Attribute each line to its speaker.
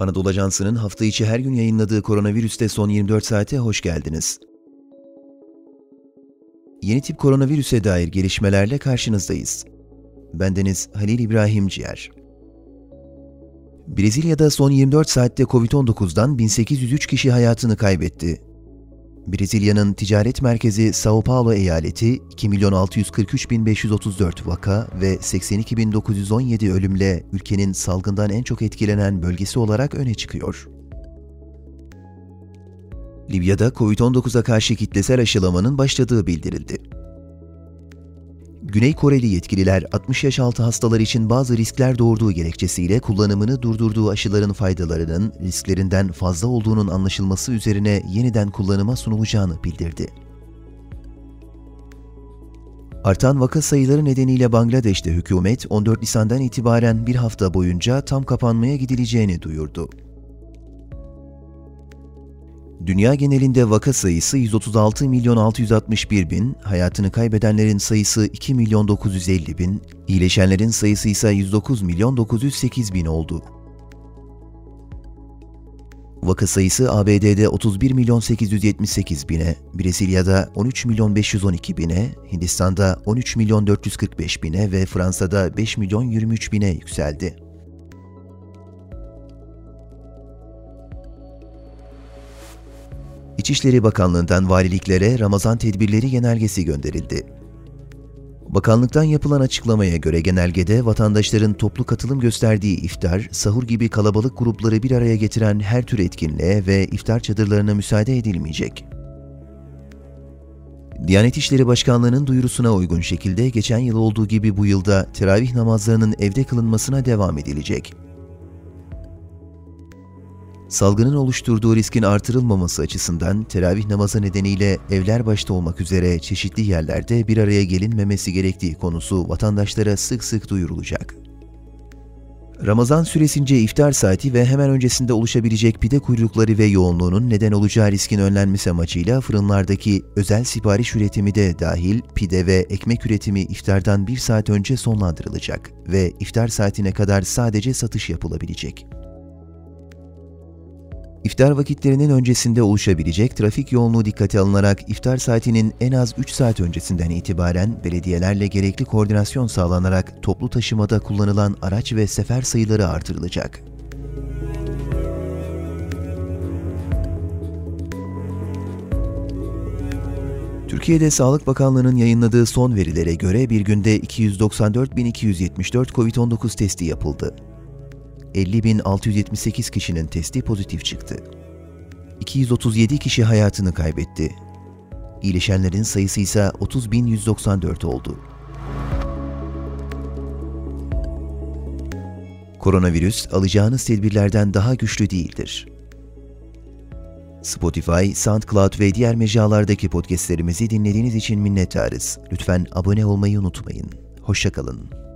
Speaker 1: Anadolu Ajansı'nın hafta içi her gün yayınladığı koronavirüste son 24 saate hoş geldiniz. Yeni tip koronavirüse dair gelişmelerle karşınızdayız. Bendeniz Halil İbrahim Ciğer. Brezilya'da son 24 saatte Covid-19'dan 1803 kişi hayatını kaybetti. Brezilya'nın ticaret merkezi Sao Paulo eyaleti 2.643.534 vaka ve 82.917 ölümle ülkenin salgından en çok etkilenen bölgesi olarak öne çıkıyor. Libya'da Covid-19'a karşı kitlesel aşılamanın başladığı bildirildi. Güney Koreli yetkililer 60 yaş altı hastalar için bazı riskler doğurduğu gerekçesiyle kullanımını durdurduğu aşıların faydalarının risklerinden fazla olduğunun anlaşılması üzerine yeniden kullanıma sunulacağını bildirdi. Artan vaka sayıları nedeniyle Bangladeş'te hükümet 14 Nisan'dan itibaren bir hafta boyunca tam kapanmaya gidileceğini duyurdu. Dünya genelinde vaka sayısı 136 milyon 661 bin, hayatını kaybedenlerin sayısı 2 milyon 950 bin, iyileşenlerin sayısı ise 109 milyon 908 bin oldu. Vaka sayısı ABD'de 31 milyon 878 bine, Brezilya'da 13 milyon 512 bine, Hindistan'da 13 milyon 445 bine ve Fransa'da 5 milyon 23 bine yükseldi. İçişleri Bakanlığı'ndan valiliklere Ramazan tedbirleri genelgesi gönderildi. Bakanlıktan yapılan açıklamaya göre genelgede vatandaşların toplu katılım gösterdiği iftar, sahur gibi kalabalık grupları bir araya getiren her tür etkinliğe ve iftar çadırlarına müsaade edilmeyecek. Diyanet İşleri Başkanlığı'nın duyurusuna uygun şekilde geçen yıl olduğu gibi bu yılda teravih namazlarının evde kılınmasına devam edilecek. Salgının oluşturduğu riskin artırılmaması açısından teravih namazı nedeniyle evler başta olmak üzere çeşitli yerlerde bir araya gelinmemesi gerektiği konusu vatandaşlara sık sık duyurulacak. Ramazan süresince iftar saati ve hemen öncesinde oluşabilecek pide kuyrukları ve yoğunluğunun neden olacağı riskin önlenmesi amacıyla fırınlardaki özel sipariş üretimi de dahil pide ve ekmek üretimi iftardan bir saat önce sonlandırılacak ve iftar saatine kadar sadece satış yapılabilecek. İftar vakitlerinin öncesinde oluşabilecek trafik yoğunluğu dikkate alınarak iftar saatinin en az 3 saat öncesinden itibaren belediyelerle gerekli koordinasyon sağlanarak toplu taşımada kullanılan araç ve sefer sayıları artırılacak. Türkiye'de Sağlık Bakanlığı'nın yayınladığı son verilere göre bir günde 294.274 COVID-19 testi yapıldı. 50.678 kişinin testi pozitif çıktı. 237 kişi hayatını kaybetti. İyileşenlerin sayısı ise 30.194 oldu. Koronavirüs alacağınız tedbirlerden daha güçlü değildir. Spotify, SoundCloud ve diğer mecralardaki podcastlerimizi dinlediğiniz için minnettarız. Lütfen abone olmayı unutmayın. Hoşçakalın.